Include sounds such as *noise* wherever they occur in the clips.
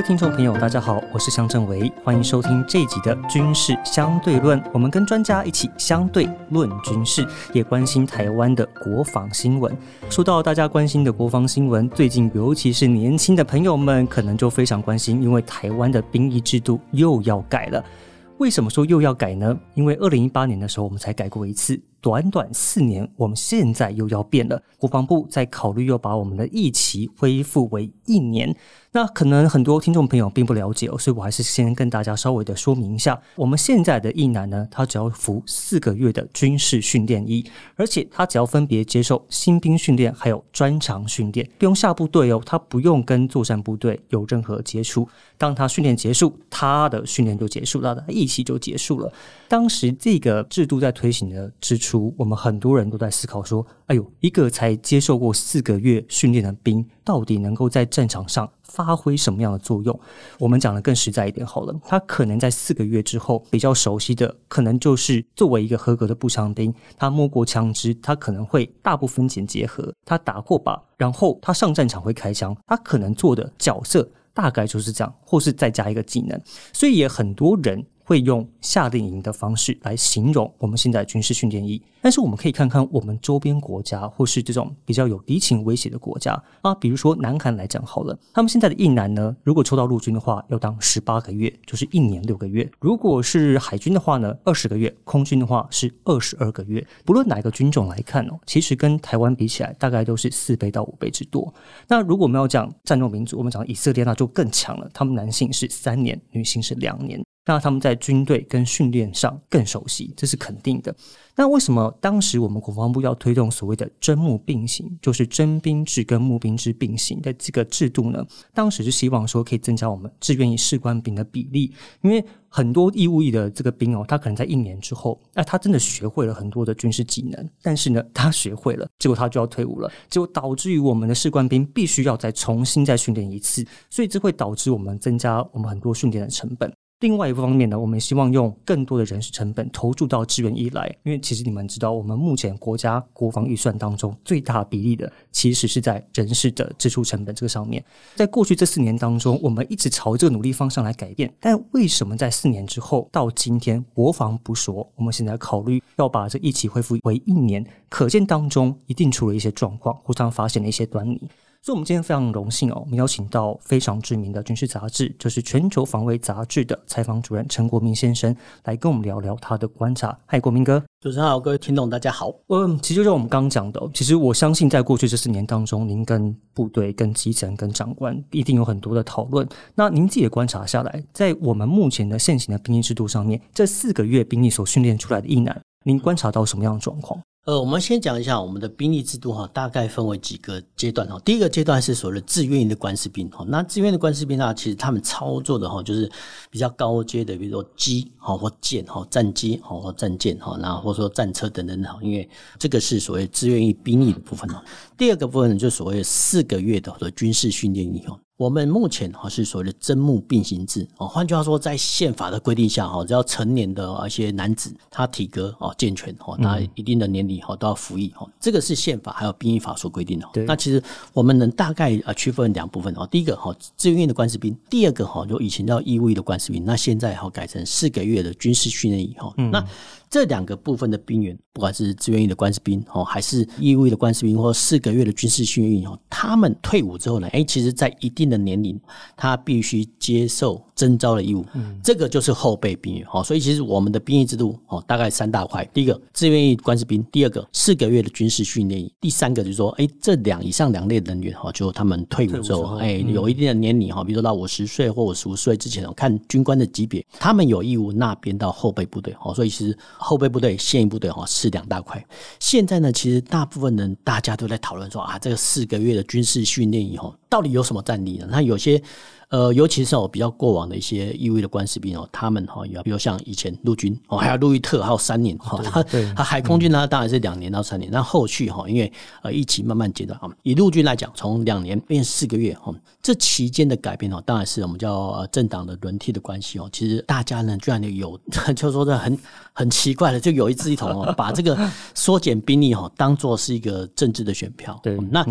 位听众朋友，大家好，我是向正维，欢迎收听这集的军事相对论。我们跟专家一起相对论军事，也关心台湾的国防新闻。说到大家关心的国防新闻，最近尤其是年轻的朋友们，可能就非常关心，因为台湾的兵役制度又要改了。为什么说又要改呢？因为二零一八年的时候，我们才改过一次。短短四年，我们现在又要变了。国防部在考虑要把我们的役期恢复为一年。那可能很多听众朋友并不了解哦，所以我还是先跟大家稍微的说明一下。我们现在的役男呢，他只要服四个月的军事训练役，而且他只要分别接受新兵训练还有专长训练，不用下部队哦，他不用跟作战部队有任何接触。当他训练结束，他的训练就结束了，他役期就结束了。当时这个制度在推行的之初，我们很多人都在思考说：“哎呦，一个才接受过四个月训练的兵，到底能够在战场上发挥什么样的作用？”我们讲的更实在一点好了，他可能在四个月之后比较熟悉的，可能就是作为一个合格的步枪兵，他摸过枪支，他可能会大部分剪结合，他打过靶，然后他上战场会开枪，他可能做的角色大概就是这样，或是再加一个技能，所以也很多人。会用夏令营的方式来形容我们现在军事训练营，但是我们可以看看我们周边国家或是这种比较有敌情威胁的国家啊，比如说南韩来讲好了，他们现在的役男呢，如果抽到陆军的话，要当十八个月，就是一年六个月；如果是海军的话呢，二十个月；空军的话是二十二个月。不论哪一个军种来看哦，其实跟台湾比起来，大概都是四倍到五倍之多。那如果我们要讲战斗民族，我们讲以色列那就更强了，他们男性是三年，女性是两年。那他们在军队跟训练上更熟悉，这是肯定的。那为什么当时我们国防部要推动所谓的征募并行，就是征兵制跟募兵制并行的这个制度呢？当时是希望说可以增加我们志愿役士官兵的比例，因为很多义务役的这个兵哦，他可能在一年之后，那他真的学会了很多的军事技能，但是呢，他学会了，结果他就要退伍了，结果导致于我们的士官兵必须要再重新再训练一次，所以这会导致我们增加我们很多训练的成本。另外一方面呢，我们希望用更多的人事成本投注到支援一来，因为其实你们知道，我们目前国家国防预算当中最大比例的，其实是在人事的支出成本这个上面。在过去这四年当中，我们一直朝这个努力方向来改变，但为什么在四年之后到今天，国防不说，我们现在考虑要把这一起恢复为一年，可见当中一定出了一些状况，互相发现了一些端倪。所以，我们今天非常荣幸哦，我们邀请到非常知名的军事杂志，就是《全球防卫杂志》的采访主任陈国民先生，来跟我们聊聊他的观察。嗨，国民哥，主持人好，各位听众大家好。嗯，其实就像我们刚刚讲的，其实我相信在过去这四年当中，您跟部队、跟基层、跟长官一定有很多的讨论。那您自己的观察下来，在我们目前的现行的兵役制度上面，这四个月兵役所训练出来的役男，您观察到什么样的状况？呃，我们先讲一下我们的兵役制度哈，大概分为几个阶段哈。第一个阶段是所谓的自愿的官士兵哈，那自愿的官士兵呢，其实他们操作的哈，就是比较高阶的，比如说机哈或舰哈，战机哈或战舰哈，然后或者说战车等等哈，因为这个是所谓自愿役兵役的部分哈。第二个部分就所谓四个月的军事训练役哈。我们目前哈是所谓的征募并行制哦，换句话说，在宪法的规定下哈，只要成年的一些男子，他体格哦健全哦，那一定的年龄哈都要服役哈，这个是宪法还有兵役法所规定的。那其实我们能大概啊区分两部分哦，第一个哈自愿役的官士兵，第二个哈就以前叫义务役的官士兵，那现在哈改成四个月的军事训练役哈，那。这两个部分的兵员，不管是志愿役的官士兵哦，还是义务役的官士兵，或四个月的军事训练哦，他们退伍之后呢，哎，其实在一定的年龄，他必须接受征召的义务，这个就是后备兵员哦。所以其实我们的兵役制度哦，大概三大块：第一个志愿役官士兵，第二个四个月的军事训练，第三个就是说，哎，这两以上两类人员哈，就他们退伍之后，哎，有一定的年龄哈，比如说到五十岁或五十五岁之前，看军官的级别，他们有义务纳编到后备部队哦。所以其实。后备部队、现役部队哈是两大块。现在呢，其实大部分人大家都在讨论说啊，这个四个月的军事训练以后，到底有什么战力呢？那有些。呃，尤其是哦，比较过往的一些义务的官士兵哦，他们哈，比如像以前陆军哦，还有路易特，还有三年哈，他他海空军呢，当然是两年到三年。那后续哈，因为呃，疫情慢慢阶段啊，以陆军来讲，从两年变四个月哈，这期间的改变哦，当然是我们叫政党的轮替的关系哦。其实大家呢，居然有 *laughs* 就说的很很奇怪的，就有一志一同哦，把这个缩减兵力哈，当做是一个政治的选票。对，那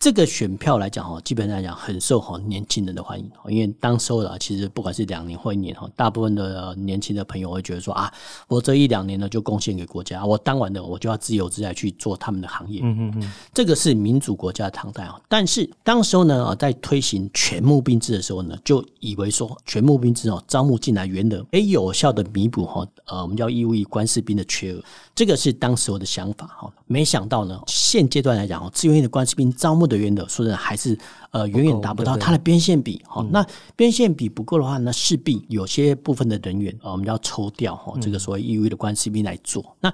这个选票来讲哈，基本上来讲很受哈年轻人的欢迎，因为当时候的其实不管是两年或一年哈，大部分的年轻的朋友会觉得说啊，我这一两年呢就贡献给国家，我当完的我就要自由自在去做他们的行业。嗯嗯嗯，这个是民主国家的常态啊。但是当时候呢啊，在推行全募兵制的时候呢，就以为说全募兵制哦，招募进来员额，可以有效的弥补哈呃我们叫义务役官士兵的缺额，这个是当时候的想法哈。没想到呢，现阶段来讲哦，志愿役的官士兵招募的员额，说的还是呃远远达不到它的边线比。好，那边线比不够的话，那势必有些部分的人员啊，我们要抽掉哈，这个所谓义务的关系兵来做。那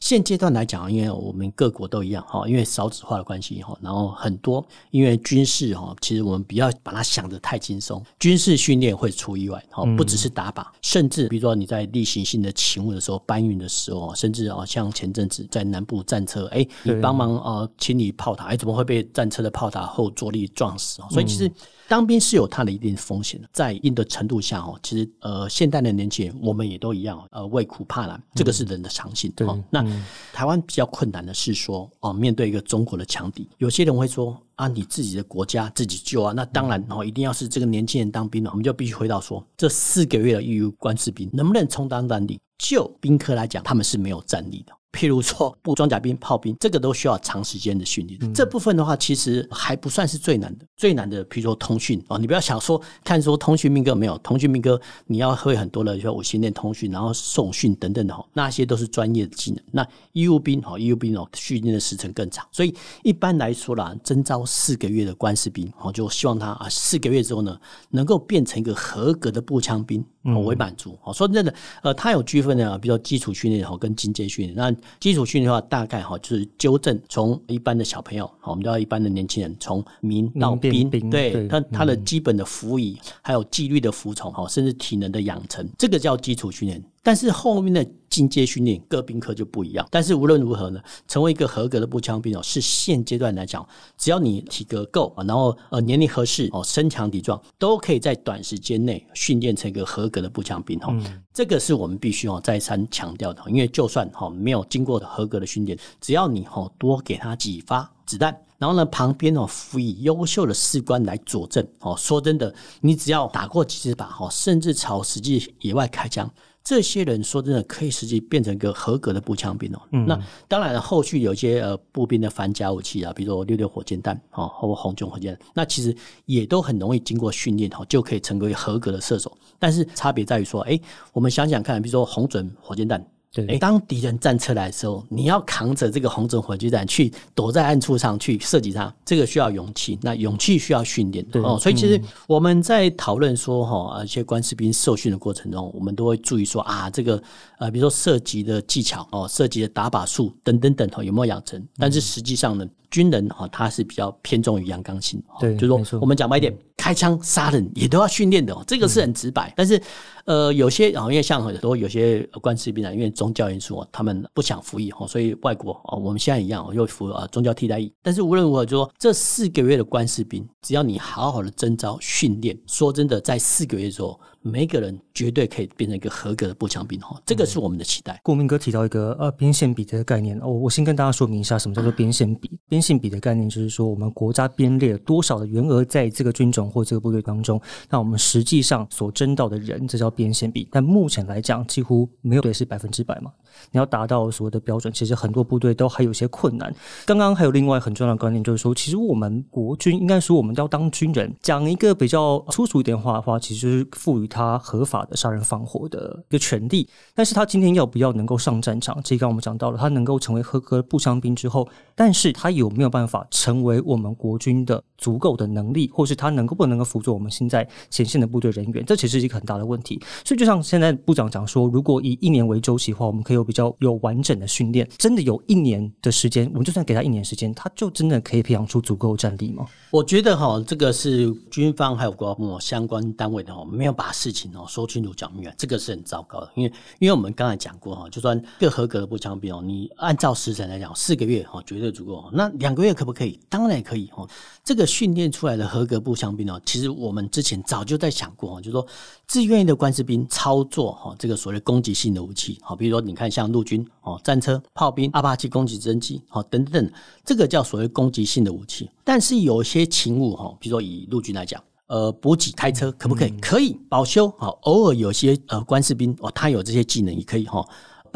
现阶段来讲，因为我们各国都一样哈，因为少子化的关系哈，然后很多因为军事哈，其实我们不要把它想得太轻松，军事训练会出意外哈，不只是打靶，甚至比如说你在例行性的勤务的时候、搬运的时候，甚至啊，像前阵子在南部战车，哎，你帮忙啊清理炮塔，哎，怎么会被战车的炮塔后坐力撞死？所以其实。当兵是有它的一定风险的，在一定的程度下哦，其实呃，现代的年轻人我们也都一样呃，畏苦怕难，这个是人的常性。哦，那台湾比较困难的是说哦，面对一个中国的强敌，有些人会说啊，你自己的国家自己救啊，那当然哦，一定要是这个年轻人当兵了，我们就必须回到说，这四个月的义务官士兵能不能充当战力？就兵科来讲，他们是没有战力的。譬如说，步装甲兵、炮兵，这个都需要长时间的训练。这部分的话，其实还不算是最难的。最难的，譬如说通讯哦，你不要想说看说通讯兵哥没有通讯兵哥，你要会很多的，说我训练通讯，然后送讯等等的哈，那些都是专业的技能。那义务兵哈，义务兵哦，训练的时程更长。所以一般来说啦，征招四个月的官士兵，我就希望他啊，四个月之后呢，能够变成一个合格的步枪兵。为满足哦，说真的，呃，它有区分的，比如说基础训练哈，跟进阶训练。那基础训练的话，大概哈就是纠正从一般的小朋友，我们叫一般的年轻人，从民到兵，对他他的基本的服役，还有纪律的服从哈，甚至体能的养成，这个叫基础训练。但是后面的进阶训练各兵科就不一样。但是无论如何呢，成为一个合格的步枪兵哦，是现阶段来讲，只要你体格够啊，然后呃年龄合适哦，身强体壮，都可以在短时间内训练成一个合格的步枪兵哦。这个是我们必须哦再三强调的，因为就算哈没有经过合格的训练，只要你哈多给他几发子弹，然后呢旁边哦辅以优秀的士官来佐证哦，说真的，你只要打过几次靶哈，甚至朝实际野外开枪。这些人说真的可以实际变成一个合格的步枪兵哦。那当然，后续有一些呃步兵的反甲武器啊，比如说六六火箭弹哦，或红军火箭弹，那其实也都很容易经过训练哦，就可以成为合格的射手。但是差别在于说，哎，我们想想看，比如说红准火箭弹。对，当敌人战车来的时候，你要扛着这个红准火箭弹去躲在暗处上去射击它，这个需要勇气。那勇气需要训练的哦。所以其实我们在讨论说哈，一些官士兵受训的过程中，我们都会注意说啊，这个呃，比如说射击的技巧哦，射击的打靶术等等等，有没有养成？但是实际上呢，军人哈，他是比较偏重于阳刚性。对，就是说我们讲白一点，开枪杀人也都要训练的哦，这个是很直白。但是呃，有些啊，因为像很多有些官士兵啊，因为宗教因素啊，他们不想服役哈，所以外国啊，我们现在一样又服啊宗教替代役。但是无论如何，就说这四个月的官士兵，只要你好好的征召训练，说真的，在四个月之后。每个人绝对可以变成一个合格的步枪兵哈，这个是我们的期待。顾明哥提到一个呃边线比这个概念哦，我先跟大家说明一下什么叫做边线比。边线比的概念就是说，我们国家编列多少的员额在这个军种或这个部队当中，那我们实际上所征到的人，这叫边线比。但目前来讲，几乎没有对是百分之百嘛。你要达到所谓的标准，其实很多部队都还有些困难。刚刚还有另外很重要的观念，就是说，其实我们国军应该说，我们要当军人，讲一个比较粗俗一点话的话，其实就是赋予他合法的杀人放火的一个权利。但是他今天要不要能够上战场？这刚我们讲到了，他能够成为合格的步枪兵之后，但是他有没有办法成为我们国军的足够的能力，或是他能够不能够辅助我们现在前线的部队人员？这其实是一个很大的问题。所以就像现在部长讲说，如果以一年为周期的话，我们可以有比较有完整的训练，真的有一年的时间，我们就算给他一年时间，他就真的可以培养出足够战力吗？我觉得哈，这个是军方还有国防部相关单位的哈，没有把事情哦说清楚讲明白，这个是很糟糕的。因为因为我们刚才讲过哈，就算一个合格的步枪兵哦，你按照时辰来讲，四个月哈绝对足够。那两个月可不可以？当然可以哦。这个训练出来的合格步枪兵哦，其实我们之前早就在想过哦，就说自愿的官士兵操作哈，这个所谓攻击性的武器，好，比如说你看像陆军哦，战车、炮兵、阿帕奇攻击直升机，好，等等，这个叫所谓攻击性的武器。但是有些勤务哈，比如说以陆军来讲，呃，补给开车可不可以？可以保修，好，偶尔有些呃官士兵哦，他有这些技能也可以哈，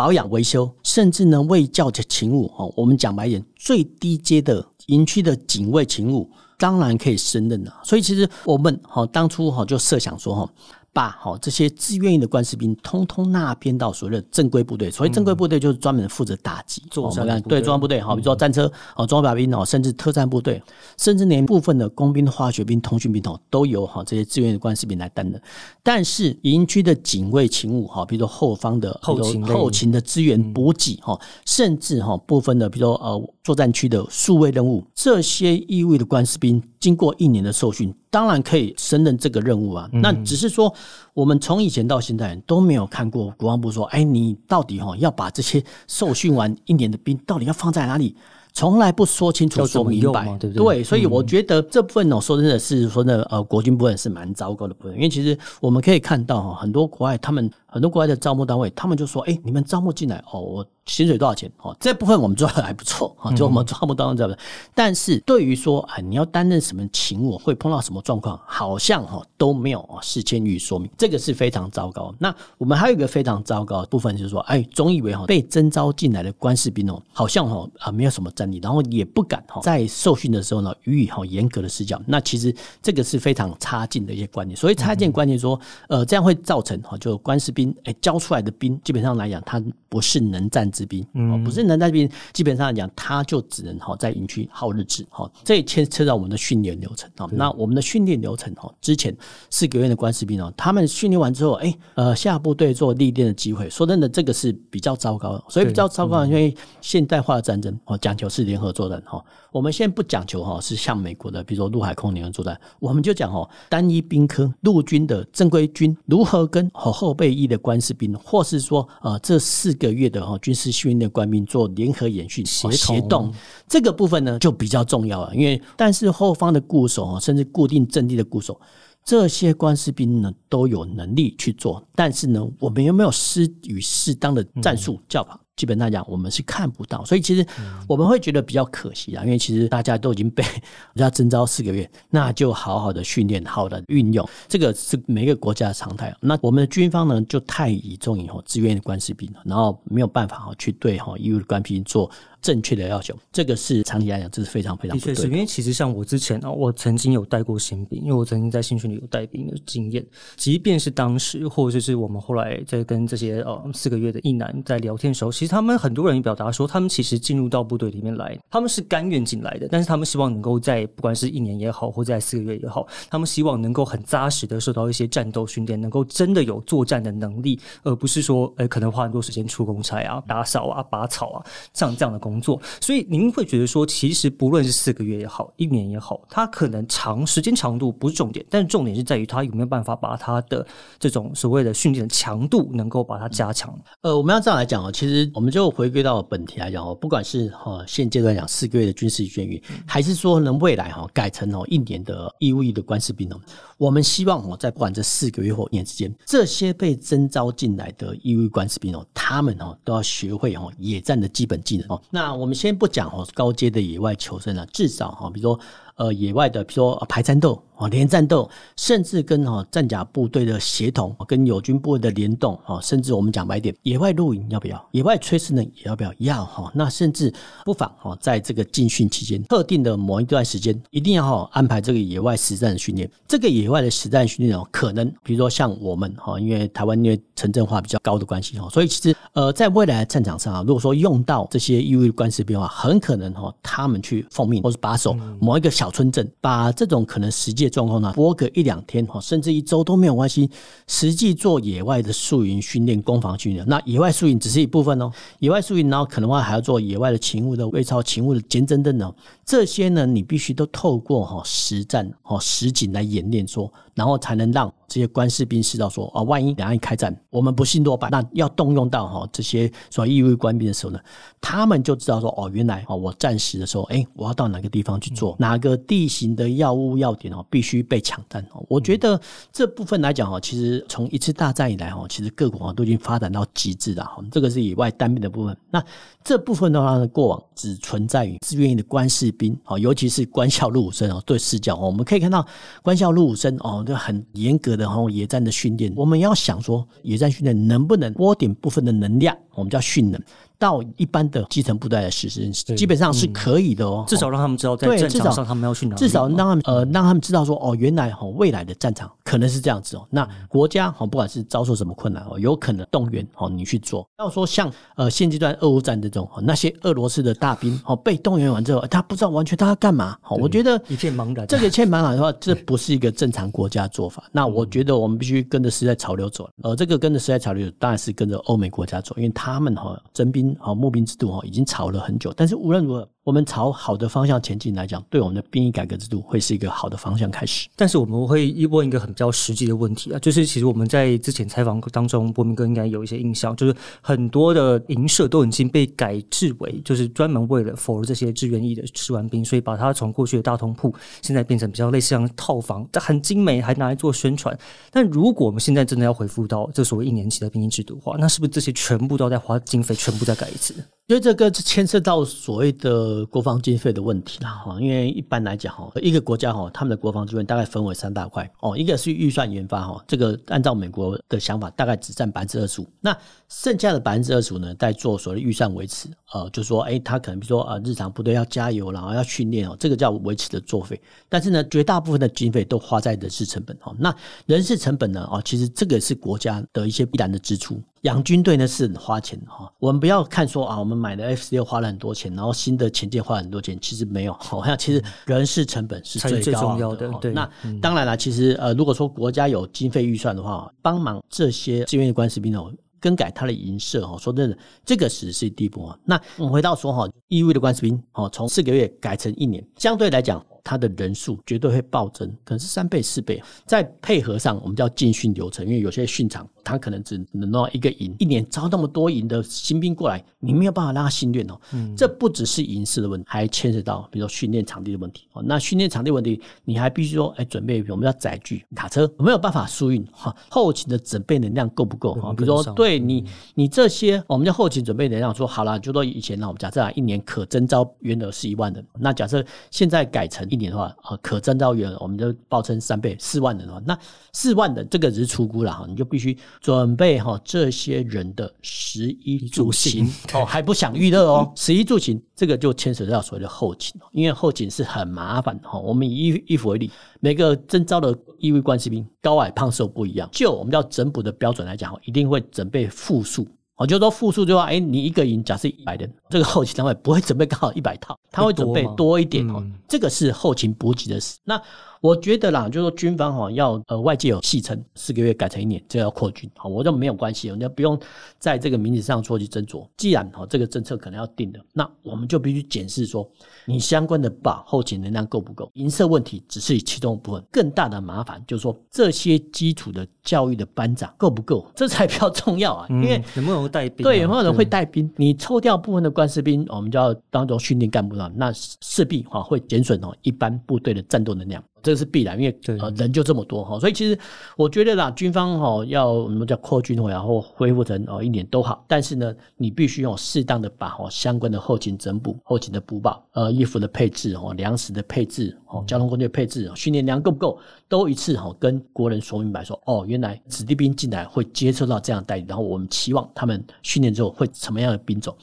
保养维修，甚至呢为教的勤务哦，我们讲白一点，最低阶的营区的警卫勤务。当然可以胜任了，所以其实我们哈当初哈就设想说哈。把好这些自愿意的官士兵，通通纳编到所谓的正规部队。所谓正规部队，就是专门负责打击作战对作战部队。好，比如说战车、哦装甲兵哦，甚至特战部队，甚至连部分的工兵、化学兵、通讯兵哦，都由哈这些自愿的官士兵来担任。但是营区的警卫勤务哈，比如说后方的后勤后勤的资源补给哈，甚至哈部分的比如说呃作战区的数位任务，这些义务的官士兵，经过一年的受训。当然可以胜任这个任务啊，那只是说，我们从以前到现在都没有看过国防部说，哎，你到底哈要把这些受训完一年的兵，到底要放在哪里？从来不说清楚、说明白，对不对？对，所以我觉得这部分呢，说真的是说呢，呃，国军部分是蛮糟糕的部分，因为其实我们可以看到哈，很多国外他们。很多国外的招募单位，他们就说：“哎，你们招募进来哦，我薪水多少钱？哦，这部分我们做的还不错啊，就我们招募当中这样的。但是对于说啊，你要担任什么勤务，会碰到什么状况，好像哈都没有事先予以说明，这个是非常糟糕。那我们还有一个非常糟糕的部分，就是说，哎，总以为哈被征召进来的官士兵哦，好像哈啊没有什么战力，然后也不敢哈在受训的时候呢予以哈严格的施教。那其实这个是非常差劲的一些观念。所以差劲观念说，呃，这样会造成哈就官士兵。兵哎，教出来的兵基本上来讲，他不是能战之兵，嗯，不是能战之兵，基本上来讲，他就只能哈在营区耗日子，哈，这牵扯到我们的训练流程啊。那我们的训练流程哈，之前四个月的官士兵哦，他们训练完之后，哎，呃，下部队做历练的机会，说真的，这个是比较糟糕的，所以比较糟糕，因为现代化的战争哦，讲求是联合作战哈。我们现在不讲求哈，是像美国的，比如说陆海空联合作战，我们就讲哦，单一兵科陆军的正规军如何跟和后备役的官士兵，或是说呃这四个月的哈军事训练的官兵做联合演训协协同，这个部分呢就比较重要了。因为但是后方的固守甚至固定阵地的固守，这些官士兵呢都有能力去做，但是呢，我们有没有施与适当的战术教法？基本上讲，我们是看不到，所以其实我们会觉得比较可惜啊。因为其实大家都已经被 *laughs* 人家征召四个月，那就好好的训练，好的运用，这个是每个国家的常态。那我们的军方呢，就太倚重以后志愿的官士兵了，然后没有办法哈去对哈义务的官兵做。正确的要求，这个是长期来讲，这是非常非常的确是，因为其实像我之前啊，我曾经有带过新兵，因为我曾经在新训里有带兵的经验。即便是当时，或者是我们后来在跟这些呃四个月的一男在聊天的时候，其实他们很多人表达说，他们其实进入到部队里面来，他们是甘愿进来的，但是他们希望能够在不管是一年也好，或在四个月也好，他们希望能够很扎实的受到一些战斗训练，能够真的有作战的能力，而不是说，呃，可能花很多时间出公差啊、打扫啊、拔草啊，像这样的工。工作，所以您会觉得说，其实不论是四个月也好，一年也好，它可能长时间长度不是重点，但是重点是在于它有没有办法把它的这种所谓的训练的强度能够把它加强。呃，我们要这样来讲哦，其实我们就回归到本题来讲哦，不管是哈现阶段讲四个月的军事训练，还是说能未来哈改成哦一年的义务役的官士兵哦，我们希望哦在不管这四个月或一年之间，这些被征召进来的义务官士兵哦，他们哦都要学会哦野战的基本技能哦。那那我们先不讲哦，高阶的野外求生啊，至少哈，比如说呃，野外的，比如说排战斗。哦，连战斗，甚至跟哈战甲部队的协同，跟友军部队的联动，哈，甚至我们讲白点，野外露营要不要？野外炊事呢，也要不要？要哈。那甚至不妨哈，在这个进训期间，特定的某一段时间，一定要哈安排这个野外实战的训练。这个野外的实战训练哦，可能比如说像我们哈，因为台湾因为城镇化比较高的关系哈，所以其实呃，在未来的战场上啊，如果说用到这些义务役官士兵的话，很可能哈，他们去奉命或是把守某一个小村镇，把这种可能实际的状况呢，播个一两天哈，甚至一周都没有关系。实际做野外的宿营训练、攻防训练，那野外宿营只是一部分哦。野外宿营，然后可能话还要做野外的勤务的微操、勤务的监侦等等。这些呢，你必须都透过哈实战、哈实景来演练，说，然后才能让这些官士兵知道说，啊，万一两岸一开战，我们不幸落败，那要动用到哈这些所谓义务官兵的时候呢，他们就知道说，哦，原来哦，我战时的时候，哎，我要到哪个地方去做，哪个地形的要务要点哦，必须被抢占哦。我觉得这部分来讲哦，其实从一次大战以来哦，其实各国啊都已经发展到极致了哈。这个是以外单兵的部分，那这部分的话呢，过往只存在于自愿役的官士兵哦，尤其是官校入伍生哦，对视角哦，我们可以看到官校入伍生哦，就很严格的然后野战的训练。我们要想说，野战训练能不能拨点部分的能量，我们叫训能。到一般的基层部队来实施，基本上是可以的哦。至少让他们知道，在战场上他们要去哪。至少让他们呃，让他们知道说，哦，原来哦未来的战场可能是这样子哦。那国家哦，不管是遭受什么困难哦，有可能动员哦你去做。要说像呃现阶段俄乌战这种，那些俄罗斯的大兵哦被动员完之后，他不知道完全他要干嘛哦。我觉得一片茫然。这个一片茫然的话，*laughs* 这不是一个正常国家做法。那我觉得我们必须跟着时代潮流走。呃，这个跟着时代潮流，当然是跟着欧美国家走，因为他们哈征兵啊募兵制度。哦，已经吵了很久，但是无论如何。我们朝好的方向前进来讲，对我们的兵役改革制度会是一个好的方向开始。但是我们会问一个很比较实际的问题啊，就是其实我们在之前采访当中，波明哥应该有一些印象，就是很多的营舍都已经被改制为就是专门为了 for 这些志愿役的士官兵，所以把它从过去的大通铺，现在变成比较类似像套房，这很精美，还拿来做宣传。但如果我们现在真的要恢复到这所谓一年期的兵役制度的话，那是不是这些全部都要再花经费，全部再改一次？因为这个牵涉到所谓的国防经费的问题啦，哈。因为一般来讲，哈，一个国家哈，他们的国防资源大概分为三大块哦。一个是预算研发，哈，这个按照美国的想法，大概只占百分之二十五。那剩下的百分之二十五呢，在做所谓预算维持，呃，就说，哎，他可能比如说，呃，日常部队要加油，然后要训练哦，这个叫维持的作费。但是呢，绝大部分的经费都花在人事成本，哈。那人事成本呢，哦，其实这个是国家的一些必然的支出。养军队呢是很花钱哈，我们不要看说啊，我们买的 F 十六花了很多钱，然后新的前舰花了很多钱，其实没有，*laughs* 好像其实人事成本是最重要的。对，那当然了，其实呃，如果说国家有经费预算的话，帮忙这些志愿的官士兵哦，更改他的营舍哦，说真的，这个只是第一步啊。那我们回到说哈，义务的官士兵哦，从四个月改成一年，相对来讲。它的人数绝对会暴增，可能是三倍、四倍。再配合上，我们叫进训流程，因为有些训场它可能只能弄一个营，一年招那么多营的新兵过来，你没有办法让他训练哦。嗯，这不只是营事的问题，还牵涉到比如说训练场地的问题哦。那训练场地问题，你还必须说，哎，准备我们要载具、卡车，没有办法输运哈。后勤的准备能量够不够啊？比如说，对你，你这些我们叫后勤准备能量，说好了，就说以前呢，我们假设啊，一年可征招员额是一万人，那假设现在改成。一年的话，啊，可征召员我们就报称三倍，四万人的话，那四万的这个只是出估了哈，你就必须准备哈这些人的十一住行哦，还不想预热哦，十一住行这个就牵扯到所谓的后勤，因为后勤是很麻烦哈。我们以衣衣服为例，每个征召的义务官士兵高矮胖瘦不一样，就我们叫整补的标准来讲，一定会准备复数。我就说复数就话，哎，你一个营假设一百人，这个后勤单位不会准备刚好一百套，他会准备多一点哦。这个是后勤补给的事。那我觉得啦，就是说军方哈要呃外界有戏称四个月改成一年，这要扩军，好，我就没有关系，你不用在这个名字上做去斟酌。既然哈这个政策可能要定的，那我们就必须检视说，你相关的把后勤能量够不够？银色问题只是其中一部分，更大的麻烦就是说这些基础的教育的班长够不够？这才比较重要啊，因为带兵？对，有没有人会带兵？你抽掉部分的官士兵，我们就要当做训练干部了，那势必哈会减损哦一般部队的战斗能量。这个是必然，因为呃人就这么多哈，所以其实我觉得啦，军方哈要什么叫扩军然后恢复成哦一年都好，但是呢，你必须用适当的把哦相关的后勤整补、后勤的补保、呃衣服的配置、哦粮食的配置、哦交通工具的配置、训练量够不够，都一次哈跟国人说明白，说哦原来子弟兵进来会接受到这样待遇，然后我们期望他们训练之后会什么样的兵种，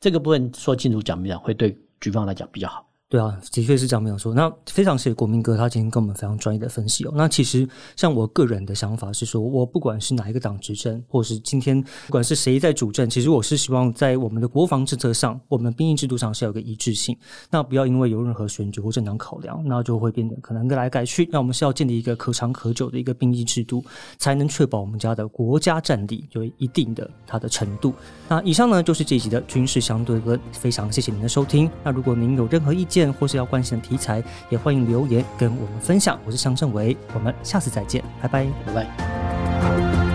这个部分说清楚讲明了，会对军方来讲比较好。对啊，的确是这样没有错。那非常谢谢国民哥，他今天跟我们非常专业的分析哦。那其实像我个人的想法是说，我不管是哪一个党执政，或是今天不管是谁在主政，其实我是希望在我们的国防政策上，我们的兵役制度上是要有个一致性。那不要因为有任何选举或政党考量，那就会变得可能改来改去。那我们是要建立一个可长可久的一个兵役制度，才能确保我们家的国家战力有一定的它的程度。那以上呢就是这一集的军事相对论，非常谢谢您的收听。那如果您有任何意见，或是要关心的题材，也欢迎留言跟我们分享。我是向正伟，我们下次再见，拜拜，拜拜。